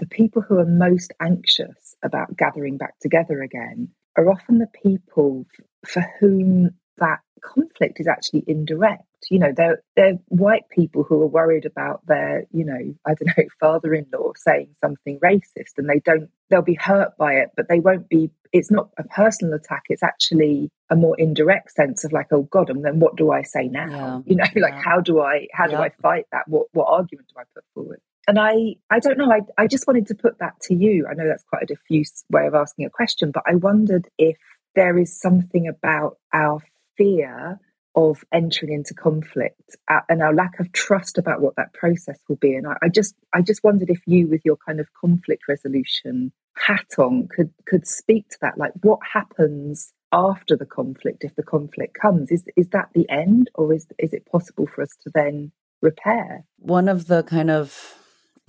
the people who are most anxious about gathering back together again are often the people for whom that conflict is actually indirect. You know, they're they're white people who are worried about their, you know, I don't know, father-in-law saying something racist, and they don't. They'll be hurt by it, but they won't be. It's not a personal attack. It's actually a more indirect sense of like, oh God, and then what do I say now? Yeah. You know, like Yeah. how do I how do I fight that? What what argument do I put forward? And I, I don't know. I, I just wanted to put that to you. I know that's quite a diffuse way of asking a question, but I wondered if there is something about our fear of entering into conflict uh, and our lack of trust about what that process will be. And I, I just, I just wondered if you, with your kind of conflict resolution hat on, could could speak to that. Like, what happens after the conflict if the conflict comes? Is is that the end, or is is it possible for us to then repair? one of the kind of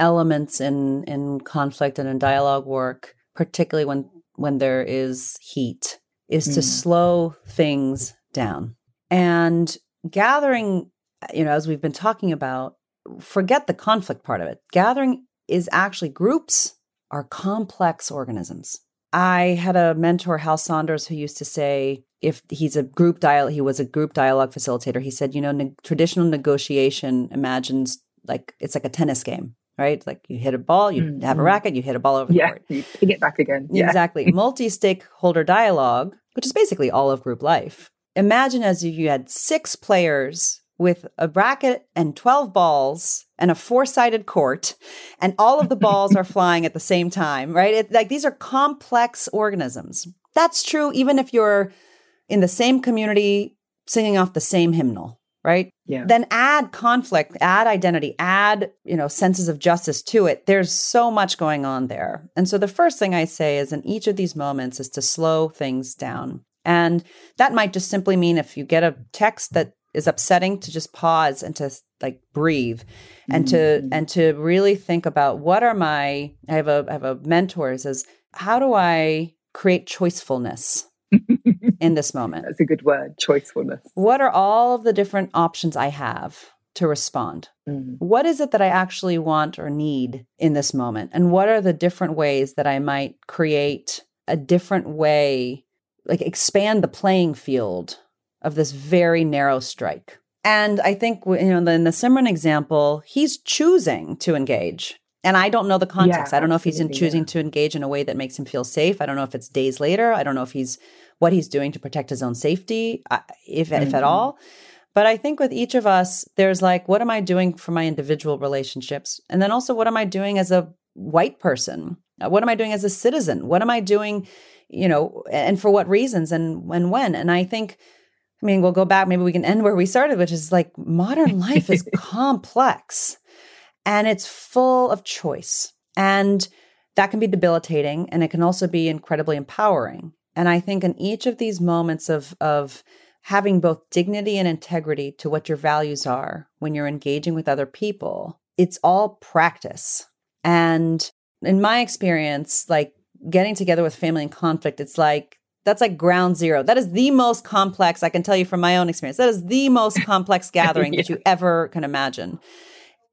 elements in in conflict and in dialogue work particularly when when there is heat is to Mm. slow things down. And gathering you know as we've been talking about forget the conflict part of it. Gathering is actually groups are complex organisms. I had a mentor hal saunders who used to say if he's a group dialogue he was a group dialogue facilitator. He said you know ne- traditional negotiation imagines like it's like a tennis game right like you hit a ball you have a Mhm. racket you hit a ball over the court you it back again. Yeah. Exactly. Multi stakeholder dialogue, which is basically all of group life. Imagine as if you had six players with a bracket and 12 balls and a four sided court, and all of the balls are flying at the same time, right? It, like these are complex organisms. That's true even if you're in the same community singing off the same hymnal, right? Yeah. then add conflict add identity add you know senses of justice to it there's so much going on there and so the first thing i say is in each of these moments is to slow things down and that might just simply mean if you get a text that is upsetting to just pause and to like breathe and to Mhm. and to really think about what are my i have a i have a mentor who says how do i create choicefulness in this moment That's a good word, choicefulness. what are all of the different options I have to respond? Mm. What is it that I actually want or need in this moment? And what are the different ways that I might create a different way, like expand the playing field of this very narrow strike? And I think, you know, in the Simran example, he's choosing to engage. And I don't know the context. I don't know if he's in choosing yeah. to engage in a way that makes him feel safe. I don't know if it's days later. I don't know if he's what he's doing to protect his own safety, uh, if if at Mhm. all. But I think with each of us, there's like, what am I doing for my individual relationships? And then also, what am I doing as a white person? Uh, What am I doing as a citizen? What am I doing, you know, and for what reasons and, and when? And I think, I mean, we'll go back, maybe we can end where we started, which is like modern life is complex and it's full of choice. And that can be debilitating and it can also be incredibly empowering. And I think in each of these moments of, of having both dignity and integrity to what your values are when you're engaging with other people, it's all practice. And in my experience, like getting together with family in conflict, it's like that's like ground zero. That is the most complex, I can tell you from my own experience, that is the most complex gathering that you ever can imagine.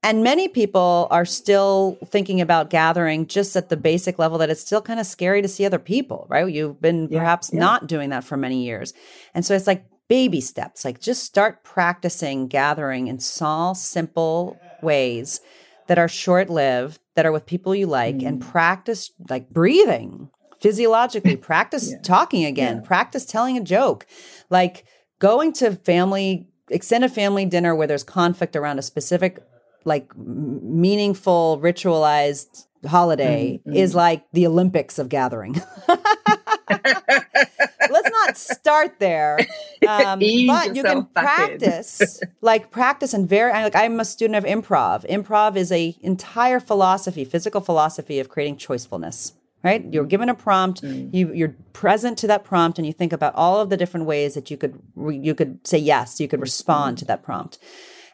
And many people are still thinking about gathering just at the basic level that it's still kind of scary to see other people, right? You've been Yeah, perhaps yeah. not doing that for many years. And so it's like baby steps, like just start practicing gathering in small, simple ways that are short lived, that are with people you like, and Mm. practice like breathing physiologically, practice Yeah. talking again, practice telling a joke, like going to family, extended family dinner where there's conflict around a specific, like meaningful, ritualized holiday Mm, is mm. like the Olympics of gathering. Let's not start there. Um, but you can yourself back in. practice, like practice and very, like I'm a student of improv. Improv is a entire philosophy, physical philosophy of creating choicefulness. Right? You're given a prompt. Mm. You you're present to that prompt, and you think about all of the different ways that you could re- you could say yes, you could respond to that prompt.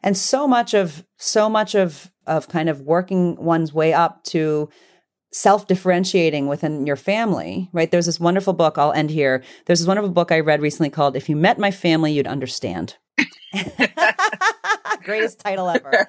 And so much of so much of of kind of working one's way up to self differentiating within your family, right? There's this wonderful book, I'll end here. There's this wonderful book I read recently called If You Met My Family, You'd Understand. Greatest title ever.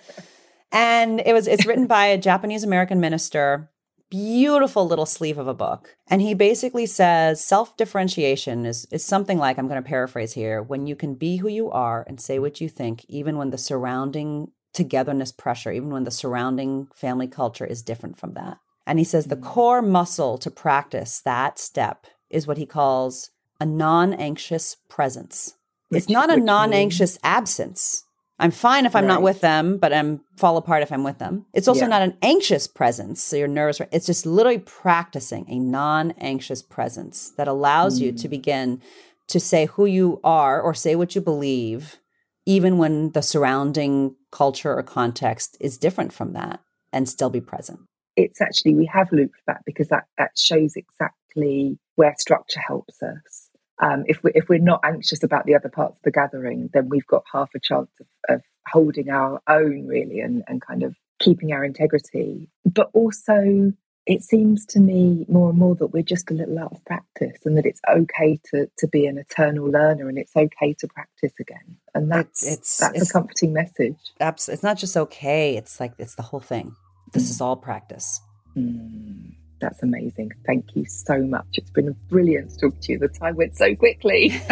And it was it's written by a Japanese American minister. Beautiful little sleeve of a book. And he basically says self-differentiation is is something like I'm going to paraphrase here, when you can be who you are and say what you think even when the surrounding togetherness pressure, even when the surrounding family culture is different from that. And he says the mm. core muscle to practice that step is what he calls a non-anxious presence. Which- it's not a non-anxious absence. I'm fine if I'm not with them, but I'm fall apart if I'm with them. It's also Yeah. not an anxious presence, so you're nervous. It's just literally practicing a non-anxious presence that allows you Mm. to begin to say who you are or say what you believe, even when the surrounding culture or context is different from that, and still be present. it's actually we have looped back because that that shows exactly where structure helps us. Um, if we if we're not anxious about the other parts of the gathering, then we've got half a chance of, of holding our own really and, and kind of keeping our integrity. But also it seems to me more and more that we're just a little out of practice and that it's okay to to be an eternal learner and it's okay to practice again. And that's it's- that's it's- a comforting message. Abs- It's not just okay; it's like it's the whole thing. This is all practice. Mm, that's amazing. Thank you so much. It's been brilliant to talk to you. The time went so quickly.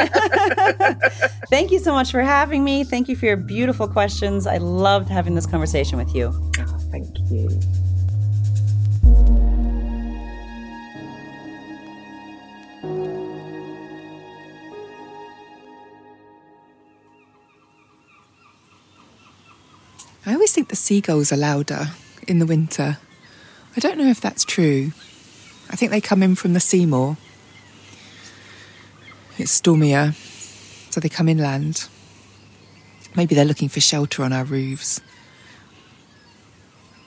Thank you so much for having me. Thank you for your beautiful questions. I loved having this conversation with you. Ah, thank you. I always think the seagulls are louder in the winter. I don't know if that's true. I think they come in from the Seymour. It's stormier, so they come inland. Maybe they're looking for shelter on our roofs.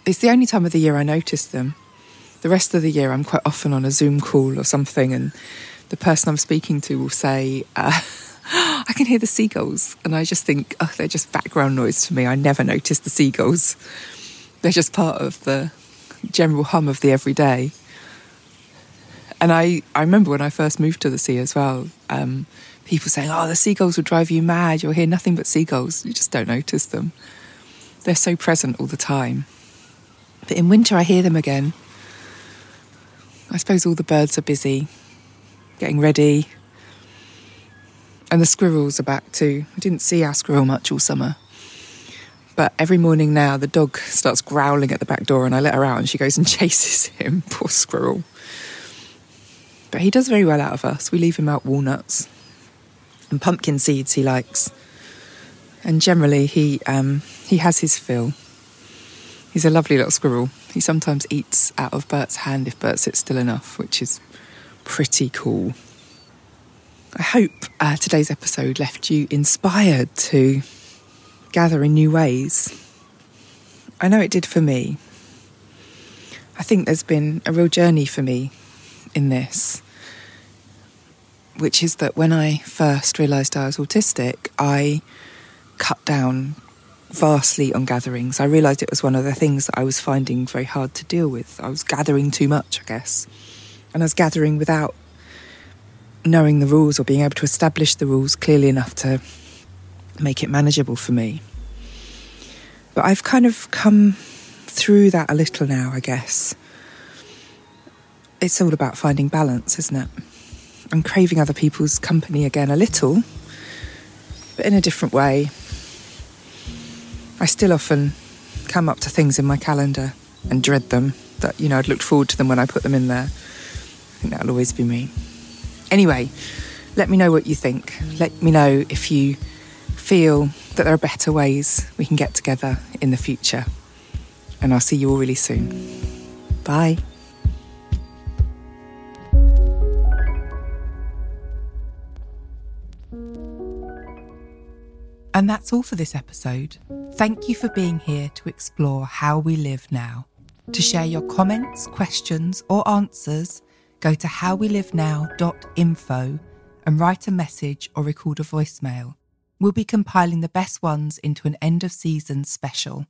It's the only time of the year I notice them. The rest of the year, I'm quite often on a Zoom call or something, and the person I'm speaking to will say, uh, I can hear the seagulls. And I just think, oh, they're just background noise to me. I never notice the seagulls. They're just part of the general hum of the everyday. And I, I remember when I first moved to the sea as well, um, people saying, oh, the seagulls will drive you mad. You'll hear nothing but seagulls. You just don't notice them. They're so present all the time. But in winter, I hear them again. I suppose all the birds are busy, getting ready, and the squirrels are back too. I didn't see our squirrel much all summer. But every morning now, the dog starts growling at the back door, and I let her out, and she goes and chases him. Poor squirrel. But he does very well out of us. We leave him out walnuts and pumpkin seeds he likes. And generally, he, um, he has his fill. He's a lovely little squirrel. He sometimes eats out of Bert's hand if Bert sits still enough, which is pretty cool. I hope uh, today's episode left you inspired to gather in new ways. I know it did for me. I think there's been a real journey for me in this, which is that when I first realised I was autistic, I cut down vastly on gatherings. I realised it was one of the things that I was finding very hard to deal with. I was gathering too much, I guess. And I was gathering without knowing the rules or being able to establish the rules clearly enough to make it manageable for me. But I've kind of come through that a little now, I guess. It's all about finding balance, isn't it? I'm craving other people's company again a little, but in a different way. I still often come up to things in my calendar and dread them, that, you know, I'd looked forward to them when I put them in there. I think that'll always be me. Anyway, let me know what you think. Let me know if you feel that there are better ways we can get together in the future. And I'll see you all really soon. Bye. And that's all for this episode. Thank you for being here to explore how we live now. To share your comments, questions, or answers, go to howwelivenow.info and write a message or record a voicemail. We'll be compiling the best ones into an end of season special.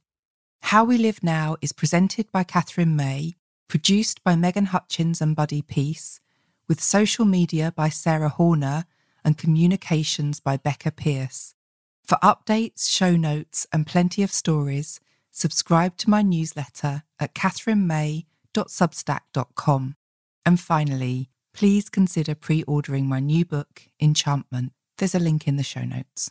How We Live Now is presented by Katherine May, produced by Megan Hutchins and Buddy Peace, with social media by Sarah Horner and communications by Becca Pierce. For updates, show notes, and plenty of stories, subscribe to my newsletter at katherinemay.substack.com. And finally, please consider pre ordering my new book, Enchantment. There's a link in the show notes.